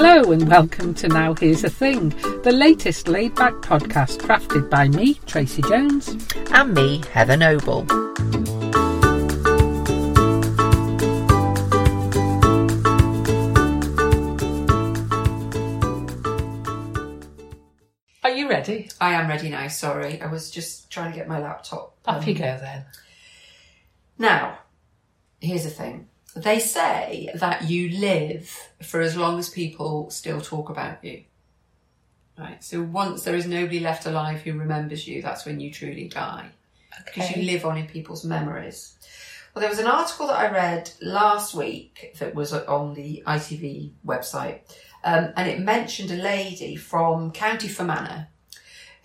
Hello and welcome to Now Here's a Thing, the latest laid back podcast crafted by me, Tracy Jones. And me, Heather Noble. Are you ready? I am ready now, sorry. I was just trying to get my laptop. Off you um, go then. Now, here's the thing. They say that you live for as long as people still talk about you. Right. So once there is nobody left alive who remembers you, that's when you truly die. Because you live on in people's memories. Well, there was an article that I read last week that was on the ITV website, um, and it mentioned a lady from County Fermanagh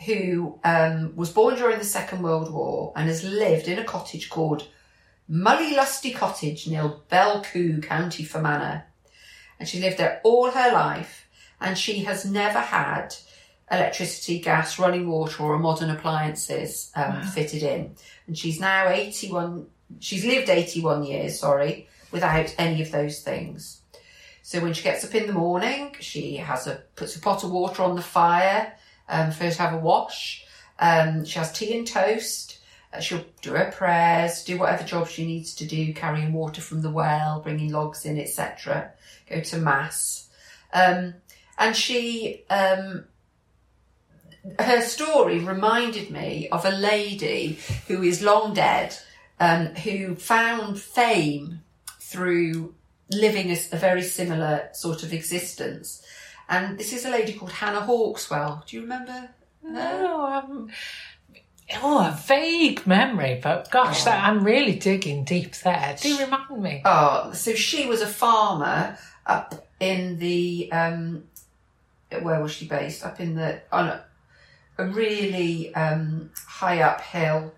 who um, was born during the Second World War and has lived in a cottage called Mully Lusty Cottage near Belcoo, County Fermanagh. And she lived there all her life and she has never had electricity, gas, running water or modern appliances um, wow. fitted in. And she's now 81, she's lived 81 years, sorry, without any of those things. So when she gets up in the morning, she has a, puts a pot of water on the fire, um, first have a wash. Um, she has tea and toast. Uh, she'll do her prayers, do whatever job she needs to do, carrying water from the well, bringing logs in, etc. Go to mass. Um, and she, um, her story reminded me of a lady who is long dead, um, who found fame through living a, a, very similar sort of existence. And this is a lady called Hannah Hauxwell. Do you remember? No, um, Oh, a vague memory, but gosh, oh. that I'm really digging deep there. Do you remind me. Oh, so she was a farmer up in the um, where was she based? Up in the on a, a really um, high up hill,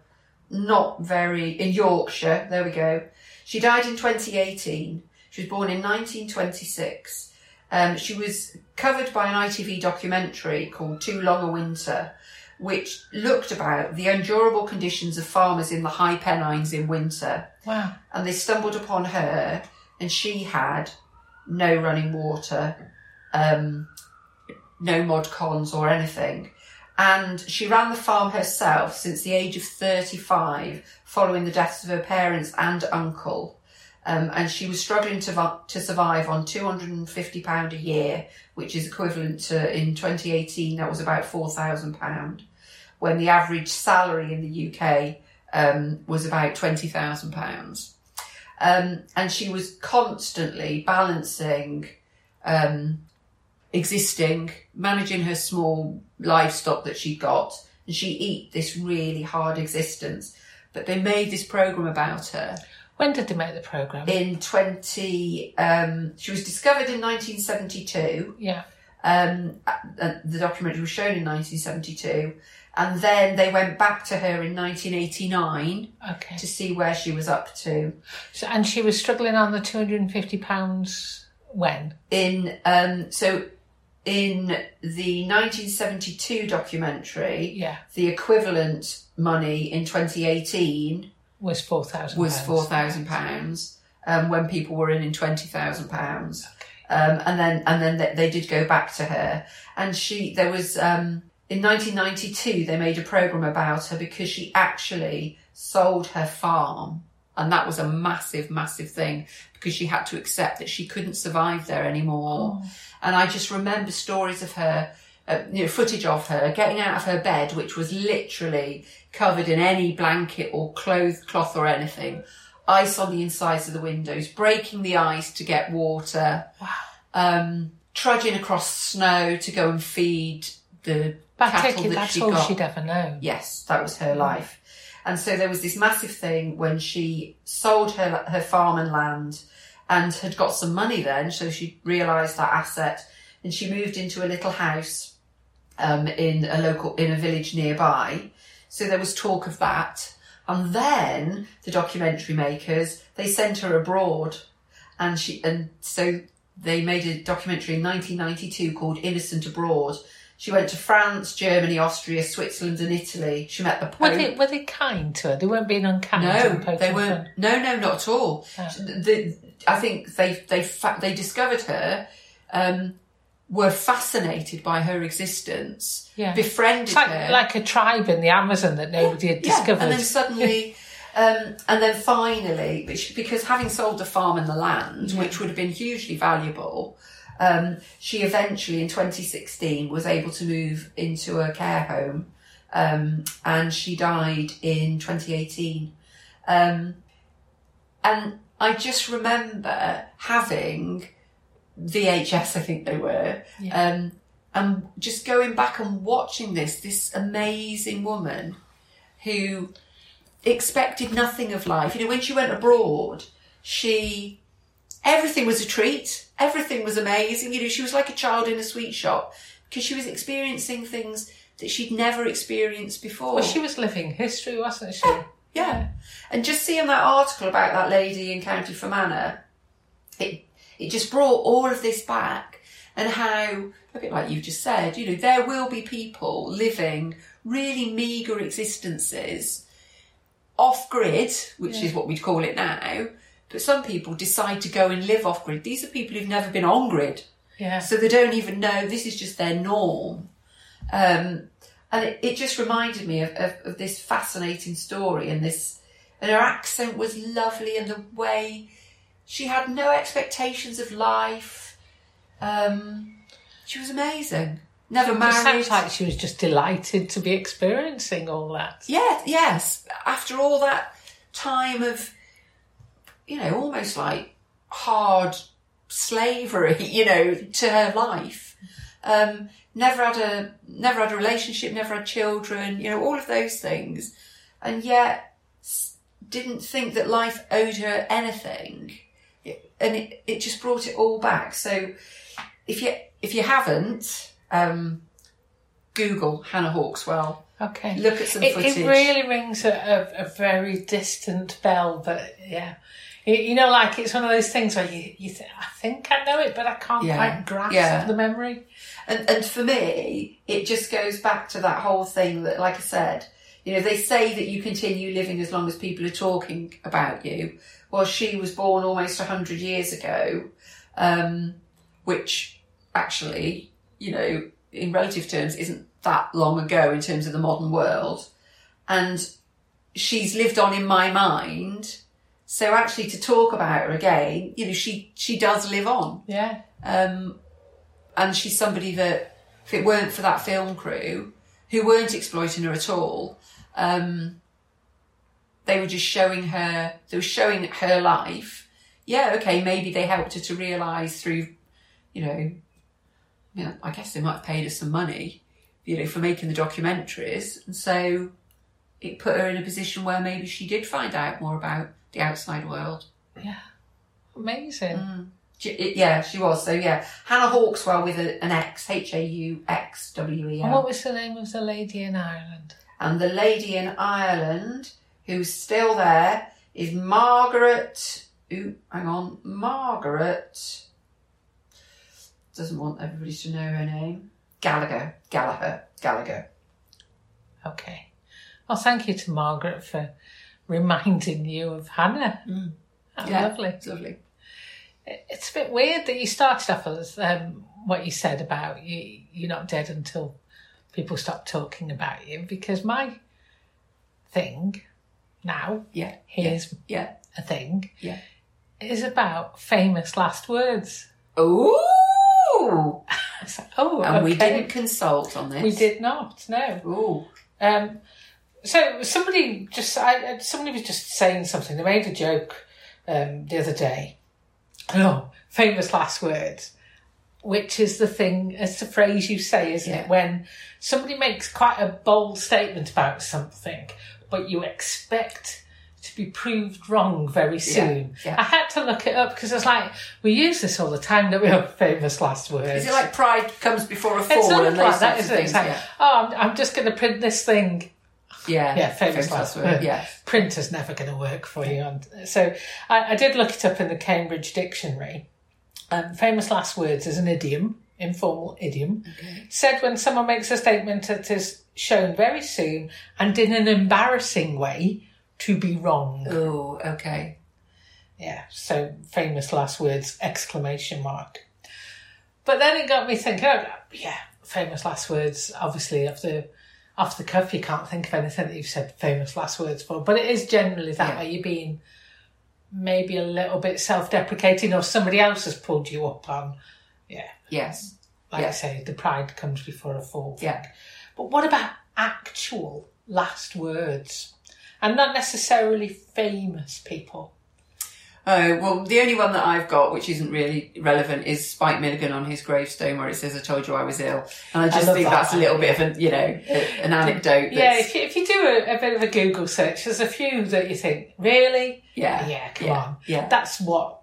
not very in Yorkshire. There we go. She died in 2018. She was born in 1926. Um, she was covered by an ITV documentary called Too Long a Winter, which looked about the endurable conditions of farmers in the high Pennines in winter. Wow. And they stumbled upon her, and she had no running water, um, no mod cons or anything. And she ran the farm herself since the age of 35, following the deaths of her parents and uncle. Um, and she was struggling to, to survive on £250 a year, which is equivalent to, in 2018, that was about £4,000, when the average salary in the UK um, was about £20,000. Um, and she was constantly balancing um, existing, managing her small livestock that she got, and she eat this really hard existence. But they made this program about her when did they make the program? In 20, um, she was discovered in 1972. Yeah. Um, the documentary was shown in 1972. And then they went back to her in 1989 okay. to see where she was up to. So, and she was struggling on the 250 pounds when? In, um, so in the 1972 documentary, yeah. the equivalent money in 2018 was four thousand was four thousand pounds um, when people were in in twenty thousand pounds. Um, and then and then they, they, did go back to her, and she there was um, in 1992 they made a program about her because she actually sold her farm, and that was a massive massive thing because she had to accept that she couldn't survive there anymore. Oh. And I just remember stories of her uh, you know, footage of her getting out of her bed, which was literally covered in any blanket or cloth, cloth or anything, ice on the insides of the windows, breaking the ice to get water, wow. um, trudging across snow to go and feed the but cattle that that's she all got. she'd ever known. Yes, that was her life. And so there was this massive thing when she sold her her farm and land and had got some money then, so she realised that asset and she moved into a little house um, in a local in a village nearby. So there was talk of that. And then the documentary makers they sent her abroad, and she and so they made a documentary in 1992 called Innocent Abroad. She went to France, Germany, Austria, Switzerland, and Italy. She met the Pope. Were they, were they kind to her? They weren't being unkind. No, they weren't. No, no, not at all. Oh. The, I think they they they discovered her um, were fascinated by her existence, Yeah. befriended It's like, her. like a tribe in the Amazon that nobody had discovered. Yeah. And then suddenly, um, and then finally, because having sold the farm and the land, which would have been hugely valuable, um, she eventually in 2016 was able to move into a care home, um, and she died in 2018. Um, and I just remember having VHS, I think they were, Yeah. um, and just going back and watching this, this amazing woman who expected nothing of life. You know, when she went abroad, she everything was a treat. Everything was amazing. You know, she was like a child in a sweet shop because she was experiencing things that she'd never experienced before. well, she was living history, wasn't she? Yeah. And just seeing that article about that lady in County Fermanagh, it it just brought all of this back and how a bit like you just said, you know, there will be people living really meagre existences off grid, which is what we'd call it now. But some people decide to go and live off grid. These are people who've never been on grid. Yeah. So they don't even know this is just their norm. Um, and it, it just reminded me of, of, of this fascinating story and this, and her accent was lovely and the way she had no expectations of life. Um, she was amazing. Never It married. sounds like she was just delighted to be experiencing all that. Yeah, yes. After all that time of, you know, almost like hard slavery, you know, to her life. Um, never had a never had a relationship, never had children, you know, all of those things, and yet didn't think that life owed her anything, and it, it just brought it all back. So, if you if you haven't, um, Google Hannah Hauxwell. Okay. Look at some it, footage. it really rings a, a, a very distant bell, but yeah. You, you know, like it's one of those things where you, you think, I think I know it, but I can't Yeah. quite grasp Yeah. the memory. And and for me, it just goes back to that whole thing that, like I said, you know, they say that you continue living as long as people are talking about you. Well, she was born almost hundred years ago, um, which actually, you know, in relative terms, isn't that long ago in terms of the modern world, and she's lived on in my mind. So actually, to talk about her again, you know, she she does live on. Yeah. Um, and she's somebody that, if it weren't for that film crew, who weren't exploiting her at all, um, they were just showing her, they were showing her life. Yeah, okay, maybe they helped her to realise through, you know, know, I guess they might have paid her some money, you know, for making the documentaries. And so it put her in a position where maybe she did find out more about the outside world. Yeah. Amazing. Mm. It- yeah, she was. So yeah, Hannah Hauxwell with a, an X, H A U X W E And what was the name of the lady in Ireland? And the lady in Ireland who's still there is Margaret. Ooh, hang on, Margaret doesn't want everybody to know her name. Gallagher, Gallagher, Gallagher. Okay. Well, thank you to Margaret for reminding you of Hannah. Mm. Yeah. lovely. It's lovely. It's a bit weird that you started off as um, what you said about you, you're not dead until people stop talking about you, because my thing now, Yeah, here's yeah, a thing, yeah. is about famous last words. Ooh, It's oh, and we didn't consult on this. We did not, no. Ooh, Um, so somebody just, I- somebody was just saying something. They made a joke um, the other day. Oh, famous last words, which is the thing, it's the phrase you say, isn't Yeah. it? When somebody makes quite a bold statement about something, but you expect to be proved wrong very soon. yeah. I had to look it up because I was like, we use this all the time, don't we? Have famous last words. is it like pride comes before a fall It's and not those like that, is it? It's like, oh, I'm, I'm just going to print this thing. yeah, Yeah, famous last word. Yeah, Printer's never going to work for you. So I, I did look it up in the Cambridge Dictionary. Um, famous last words is an idiom, informal idiom, said when someone makes a statement that is shown very soon and in an embarrassing way to be wrong. Oh, okay. Yeah, so famous last words, exclamation mark. but then it got me thinking. Oh, yeah, famous last words. Obviously, off the off the cuff, you can't think of anything that you've said famous last words for. But it is generally that Yeah. way. You're being maybe a little bit self-deprecating, or somebody else has pulled you up on. Yeah, Yes. like Yeah. I say, the pride comes before a fall. Yeah. But what about actual last words? And not necessarily famous people. Oh, well, the only one that I've got, which isn't really relevant, is Spike Milligan on his gravestone where it says, I told you I was ill. And I just love think that that's a little bit of a, you know, a, an anecdote. Yeah, if you, if you do a, a bit of a Google search, there's a few that you think, really? yeah. Yeah, come yeah, on. Yeah. That's what,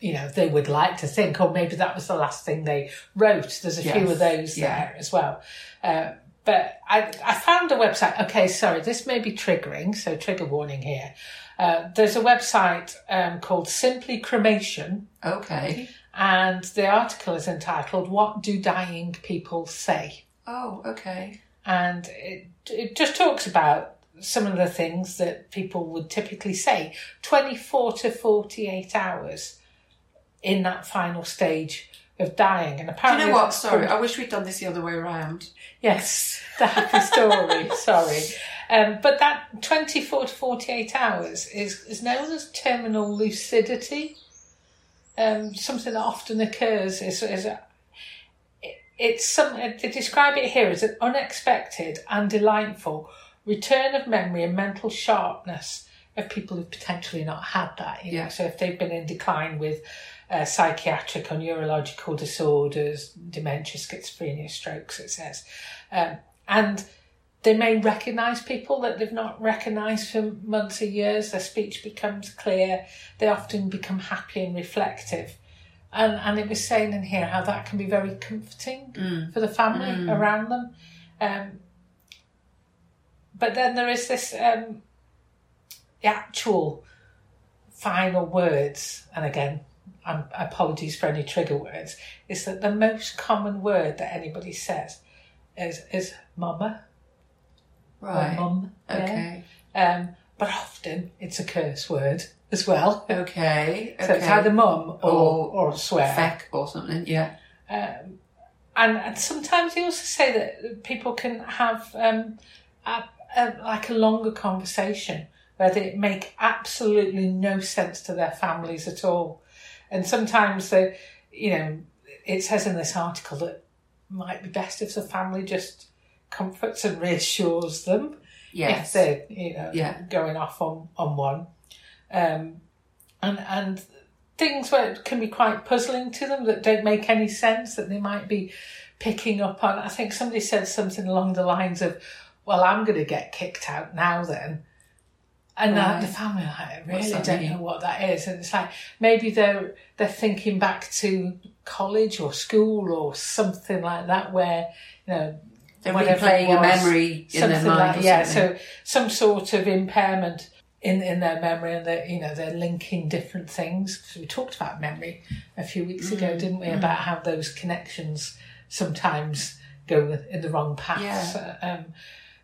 you know, they would like to think, or maybe that was the last thing they wrote. There's a few of those yeah. there as well. Uh, but I, I found a website. Okay, sorry, this may be triggering, so trigger warning here. Uh, there's a website um, called Simply Cremation, Okay. and the article is entitled "What Do Dying People Say?" Oh, okay. and it it just talks about some of the things that people would typically say 24 to 48 hours in that final stage of dying and Do you apparently know what? Sorry, I wish we'd done this the other way around. yes the happy story sorry um, but that 24 to 48 hours is, is known as terminal lucidity um, something that often occurs is, is a, it's some they describe it here as an unexpected and delightful return of memory and mental sharpness of people who've potentially not had that. You know? Yeah. So if they've been in decline with uh, psychiatric or neurological disorders, dementia, schizophrenia, strokes, it says, um, and they may recognise people that they've not recognised for months or years. Their speech becomes clear. They often become happy and reflective. And, and it was saying in here how that can be very comforting for the family around them. Um, but then there is this um, the actual final words, and again, um, apologies for any trigger words, is that the most common word that anybody says is, is mama or Right. mum. yeah. Okay. Um, but often it's a curse word as well. Okay. Okay. So it's either mum or, Or or swear. feck or something. Yeah. Um, and, and sometimes they also say that people can have um, a, a, like a longer conversation where they make absolutely no sense to their families at all. And sometimes they, you know, it says in this article that it might be best if the family just comforts and reassures them Yes. if they're you know Yeah. going off on on one, um, and and things where it can be quite puzzling to them that don't make any sense that they might be picking up on. I think somebody said something along the lines of, "Well, I'm going to get kicked out now then." And Right. the family like, I really don't mean? know what that is. And it's like maybe they're they're thinking back to college or school or something like that, where you know They're replaying a memory in their mind. like yeah so some sort of impairment in in their memory and that you know they're linking different things. We talked about memory a few weeks ago Mm, didn't we about how those connections sometimes go in the wrong paths um,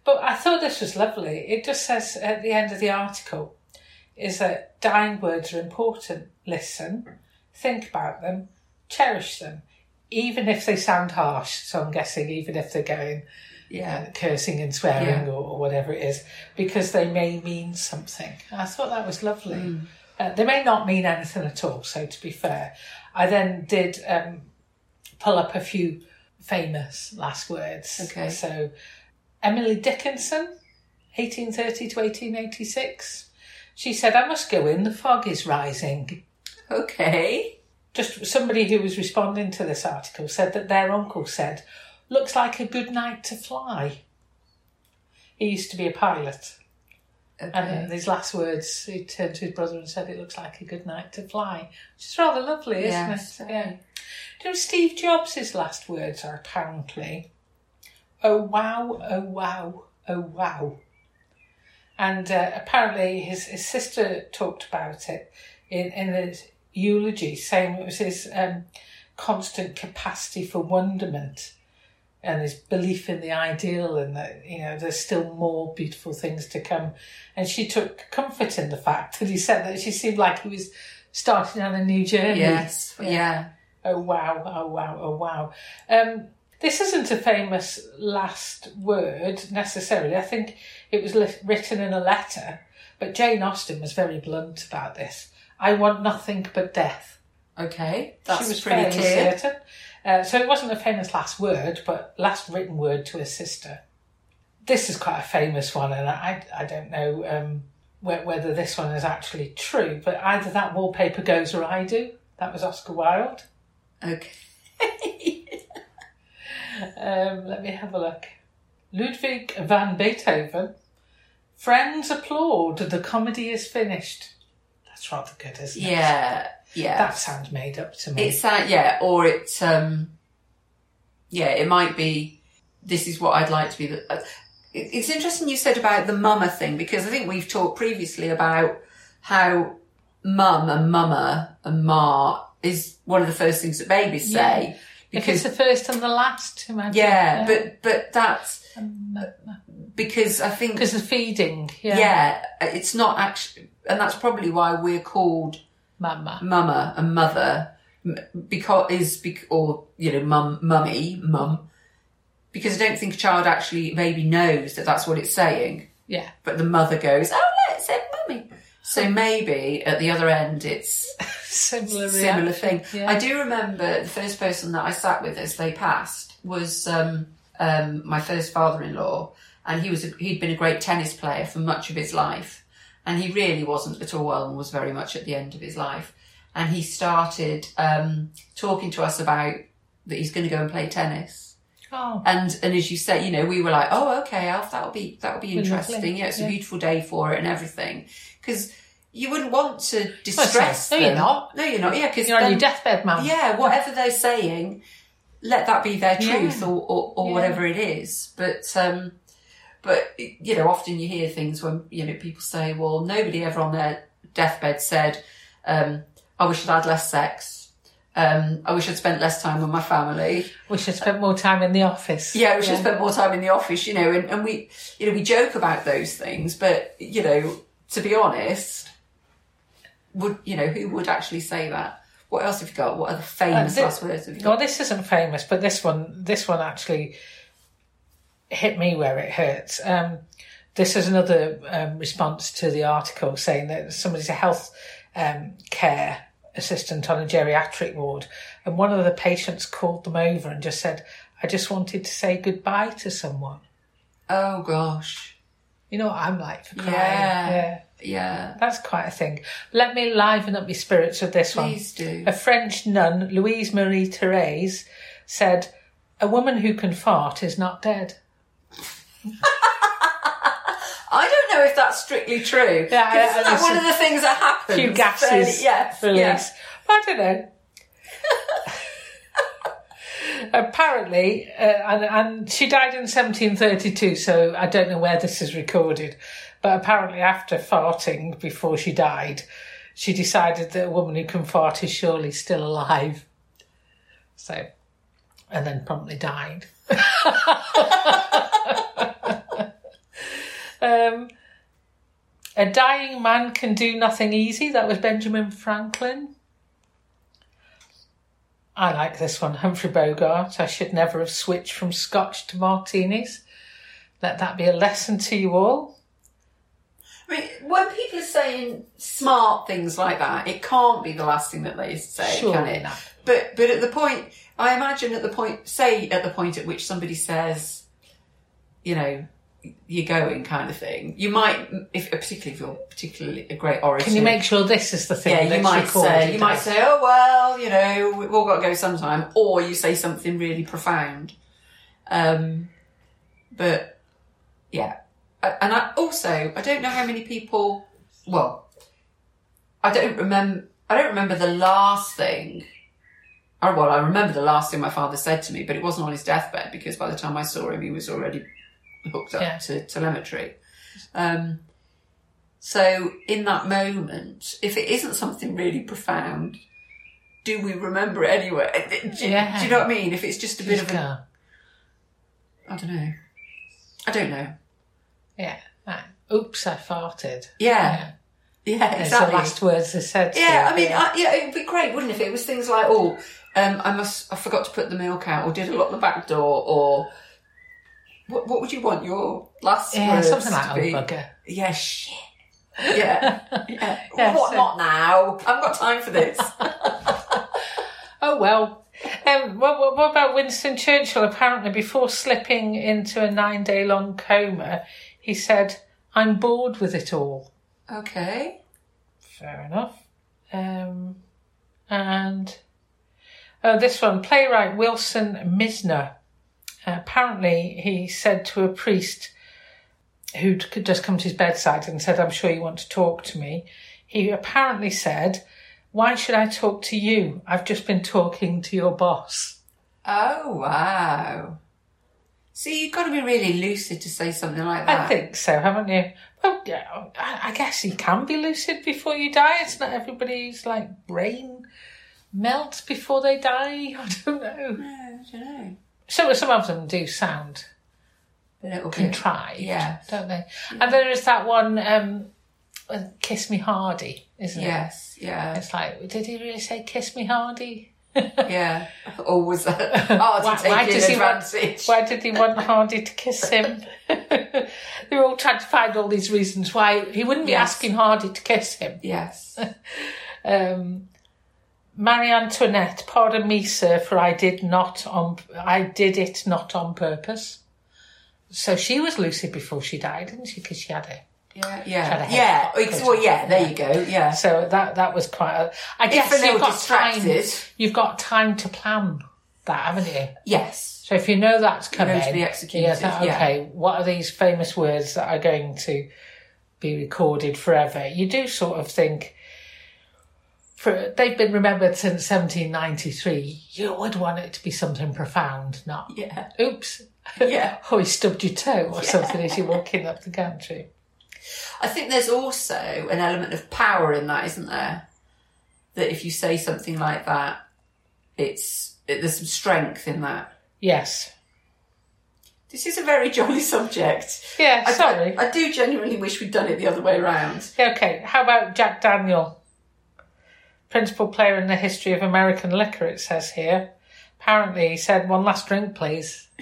but i thought this was lovely. It just says at the end of the article is that dying words are important. Listen think about them cherish them even if they sound harsh so i'm guessing even if they're going yeah. uh, cursing and swearing Yeah. or, or whatever it is because they may mean something. I thought that was lovely. Uh, they may not mean anything at all, so to be fair. I then did um, pull up a few famous last words. Okay. So Emily Dickinson, 1830 to 1886. She said, I must go in, the fog is rising. Okay. Just somebody who was responding to this article said that their uncle said, looks like a good night to fly. He used to be a pilot. And Okay. in his last words, he turned to his brother and said, It looks like a good night to fly. Which is rather lovely, isn't Yes, it? Yeah. Do you know Steve Jobs' last words are apparently, Oh wow, oh wow, oh wow. And uh, apparently his, his sister talked about it in, in his eulogy, saying it was his um, constant capacity for wonderment and his belief in the ideal and that you know there's still more beautiful things to come and she took comfort in the fact that he said that she seemed like he was starting on a new journey Yes. Yeah. Oh wow! Oh wow! Oh wow! Um, this isn't a famous last word necessarily. I think it was written in a letter, but Jane Austen was very blunt about this. I want nothing but death. Okay, that's she was pretty fairly clear. certain. Uh, so it wasn't a famous last word, but last written word to her sister. This is quite a famous one, and I, I don't know um, whe- whether this one is actually true, but either that wallpaper goes or I do. That was Oscar Wilde. Okay. Um, let me have a look. Ludwig van Beethoven. Friends applaud. The comedy is finished. That's rather good, isn't it? Yeah, yeah. That sounds made up to me. It's that, yeah, or it's um, yeah, it might be. This is what I'd like to be. The, uh, it's interesting you said about the mama thing because I think we've talked previously about how mum and mama and ma is one of the first things that babies say if because it's the first and the last, imagine. yeah, but but that's Um, because I think because of feeding. Yeah. yeah, it's not actually, and that's probably why we're called Mama. mama and mother because is bec- or you know mum mummy mum because I don't think a child actually maybe knows that that's what it's saying Yeah. but the mother goes oh no it said mummy so maybe at the other end it's Similar. similar reaction. thing Yeah. I do remember the first person that I sat with as they passed was um, um, my first father-in-law and he was a, he'd been a great tennis player for much of his life and he really wasn't at all well and was very much at the end of his life. And he started um, talking to us about that he's going to go and play tennis. Oh. And and as you say, you know, we were like, oh, okay, Alf, that'll be that'll be lovely, interesting. Yeah, it's yeah. a beautiful day for it and everything because you wouldn't want to Well, distress no, you're not. No, you're not. Yeah, because You're on your deathbed, man. yeah, whatever they're saying, let that be their Yeah. truth or, or, or Yeah. whatever it is. But, um, but, you know, often you hear things when, you know, people say, well, nobody ever on their deathbed said, um, I wish I'd had less sex. Um, I wish I'd spent less time with my family. We should spent more time in the office. Yeah, we should have spent more time in the office, you know, and, and we, you know, we joke about those things, but, you know, to be honest, would, you know, who would actually say that? What else have you got? What are the famous Uh, thi- last words have you got? Well, this isn't famous, but this one, this one actually hit me where it hurts. Um, this is another um, response to the article saying that somebody's a health um, care assistant on a geriatric ward, and one of the patients called them over and just said, "I just wanted to say goodbye to someone." Oh gosh. You know what I'm like for crying. Yeah. yeah. Yeah. That's quite a thing. Let me liven up my spirits with this one. Please do. A French nun, Louise Marie Therese, said, A woman who can fart is not dead. I don't know if that's strictly true. Yeah, I- isn't that one of the things that happens? Few gases Fairly- yes. released. yes. I don't know. Apparently, uh, and, and she died in 1732, so I don't know where this is recorded. But apparently, after farting before she died, she decided that a woman who can fart is surely still alive. So, and then promptly died. um, a dying man can do nothing easy. That was Benjamin Franklin. I like this one. Humphrey Bogart. I should never have switched from scotch to martinis. Let that be a lesson to you all. I mean, when people are saying smart things like that, it can't be the last thing that they say, Surely can it? But but at the point, I imagine at the point, say at the point at which somebody says, you know, you're going kind of thing, you might, if particularly if you're particularly a great orator, Can you make sure this is the thing? yeah, you might say, you might say, oh well, you know, we've all got to go sometime, or you say something really profound. Um, but yeah, and I also I don't know how many people. Well, I don't remember. I don't remember the last thing. Or well, I remember the last thing my father said to me, but it wasn't on his deathbed because by the time I saw him, he was already hooked up Yeah. to telemetry. Um, so in that moment, if it isn't something really profound, do we remember it anyway? Do, Yeah. do you know what I mean? If it's just a bit Just of a. I don't know. I don't know. Yeah. Right. Oops, I farted. Yeah, yeah, It's the last words they said. Yeah, I mean, I, yeah, it'd be great, wouldn't it? If it was things like, oh, um, I must, I forgot to put the milk out, or did a lock the back door, or what, what would you want your last Yeah, words something like to be? oh bugger. Yeah, shit. Yeah, yeah. Yeah, what? so- Not now. I've got time for this. Oh well. Um, what, what, what about Winston Churchill? Apparently, before slipping into a nine day long coma, he said, I'm bored with it all. okay. Fair enough. Um, and oh, this one, playwright Wilson Mizner. Apparently, he said to a priest who'd just come to his bedside and said, I'm sure you want to talk to me. He apparently said, Why should I talk to you? I've just been talking to your boss. Oh wow. See, you've got to be really lucid to say something like that. I think so, haven't you? Well, I guess you can be lucid before you die. It's not everybody's like brain melts before they die. I don't know. No, I don't know. Some some of them do sound A little bit. contrived, Yeah. don't they? And there is that one, um, uh, "Kiss Me Hardy," isn't it? Yes. Yeah. It's like, did he really say "Kiss Me Hardy"? Yeah. Always hard to Why- take why in does he want- advantage. Why did he want Hardy to kiss him? they were all trying to find all these reasons why he wouldn't be Yes. asking Hardy to kiss him. Yes. Um, Marie Antoinette, pardon me, sir, for I did not on I did it not on purpose. So she was lucid before she died, didn't she? Because she had it. Yeah. Yeah. Yeah. It's- Well, yeah. There you go. Yeah. So that that was quite. A, I guess a you've got time. You've got time to plan that, haven't you? Yes. So if you know that's coming, to be executed, you yeah. okay, what are these famous words that are going to be recorded forever? You do sort of think, for they've been remembered since 1793. You would want it to be something profound, not Yeah. oops, Yeah. oh, you stubbed your toe or something as you're walking up the gantry. I think there's also an element of power in that, isn't there? That if you say something like that, it's it, there's some strength in that. Yes. This is a very jolly subject. Yeah. I- Sorry. I, I do genuinely wish we'd done it the other way around. Okay, how about Jack Daniel? Principal player in the history of American liquor, it says here. Apparently, he said, one last drink, please.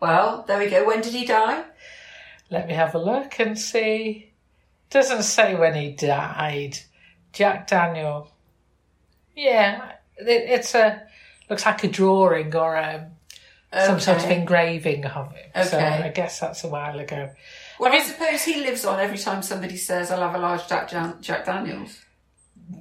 Well, there we go. When did he die? Let me have a look and see. Doesn't say when he died. Jack Daniel. Yeah, it, it's a looks like a drawing or um, some sort of engraving of it. So Okay. I guess that's a while ago. Well, I, suppose he lives on every time somebody says, "I'll have a large Jack, Jan- Jack Daniels."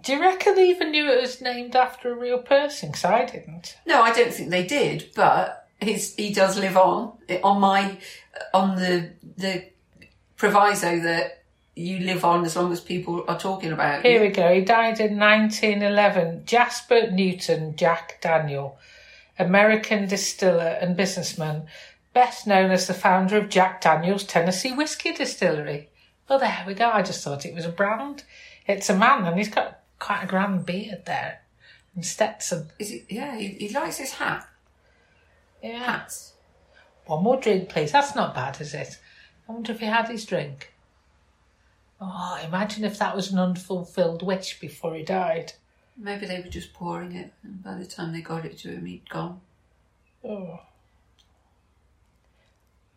Do you reckon they even knew it was named after a real person? Because I didn't. No, I don't think they did, but he's, he does live on eh, on my eh, on the the proviso that you live on as long as people are talking about Here you. we go. He died in 1911. Jasper Newton Jack Daniel, American distiller and businessman, best known as the founder of Jack Daniel's Tennessee Whiskey Distillery. Well, there we go. I just thought it was a brand. It's a man, and he's got quite a grand beard there. And Stetson. Is he, yeah, he, he likes his hat. Yeah. Hats. One more drink, please. That's not bad, is it? I wonder if he had his drink. Oh, imagine if that was an unfulfilled wish before he died. Maybe they were just pouring it, and by the time they got it to him, he'd gone. Oh.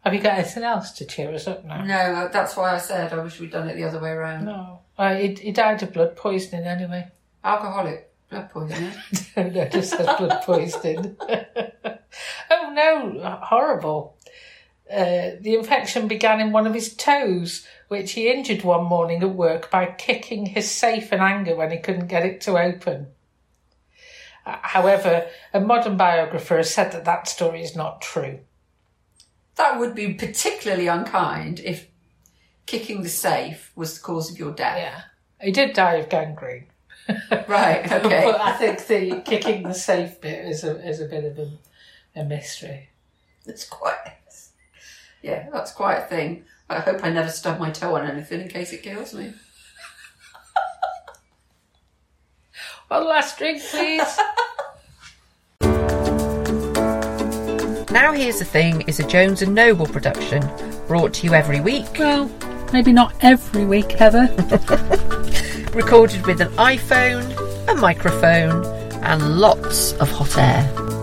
Have you got anything else to cheer us up now? No, that's why I said I wish we'd done it the other way around. No. Uh, he, he died of blood poisoning anyway. Alcoholic blood poisoning. no, just says blood poisoning. oh no, horrible. Uh, the infection began in one of his toes, which he injured one morning at work by kicking his safe in anger when he couldn't get it to open. Uh, However, a modern biographer has said that that story is not true. That would be particularly unkind if kicking the safe was the cause of your death. Yeah. He did die of gangrene. Right. Okay. but I think the kicking the safe bit is a is a bit of a, a mystery. It's quite. Yeah, that's quite a thing. I hope I never stub my toe on anything in case it kills me. One last drink, please. Now Here's the Thing is a Jones and Noble production, brought to you every week well, Maybe not every week, Heather. Recorded with an iPhone, a microphone, and lots of hot air.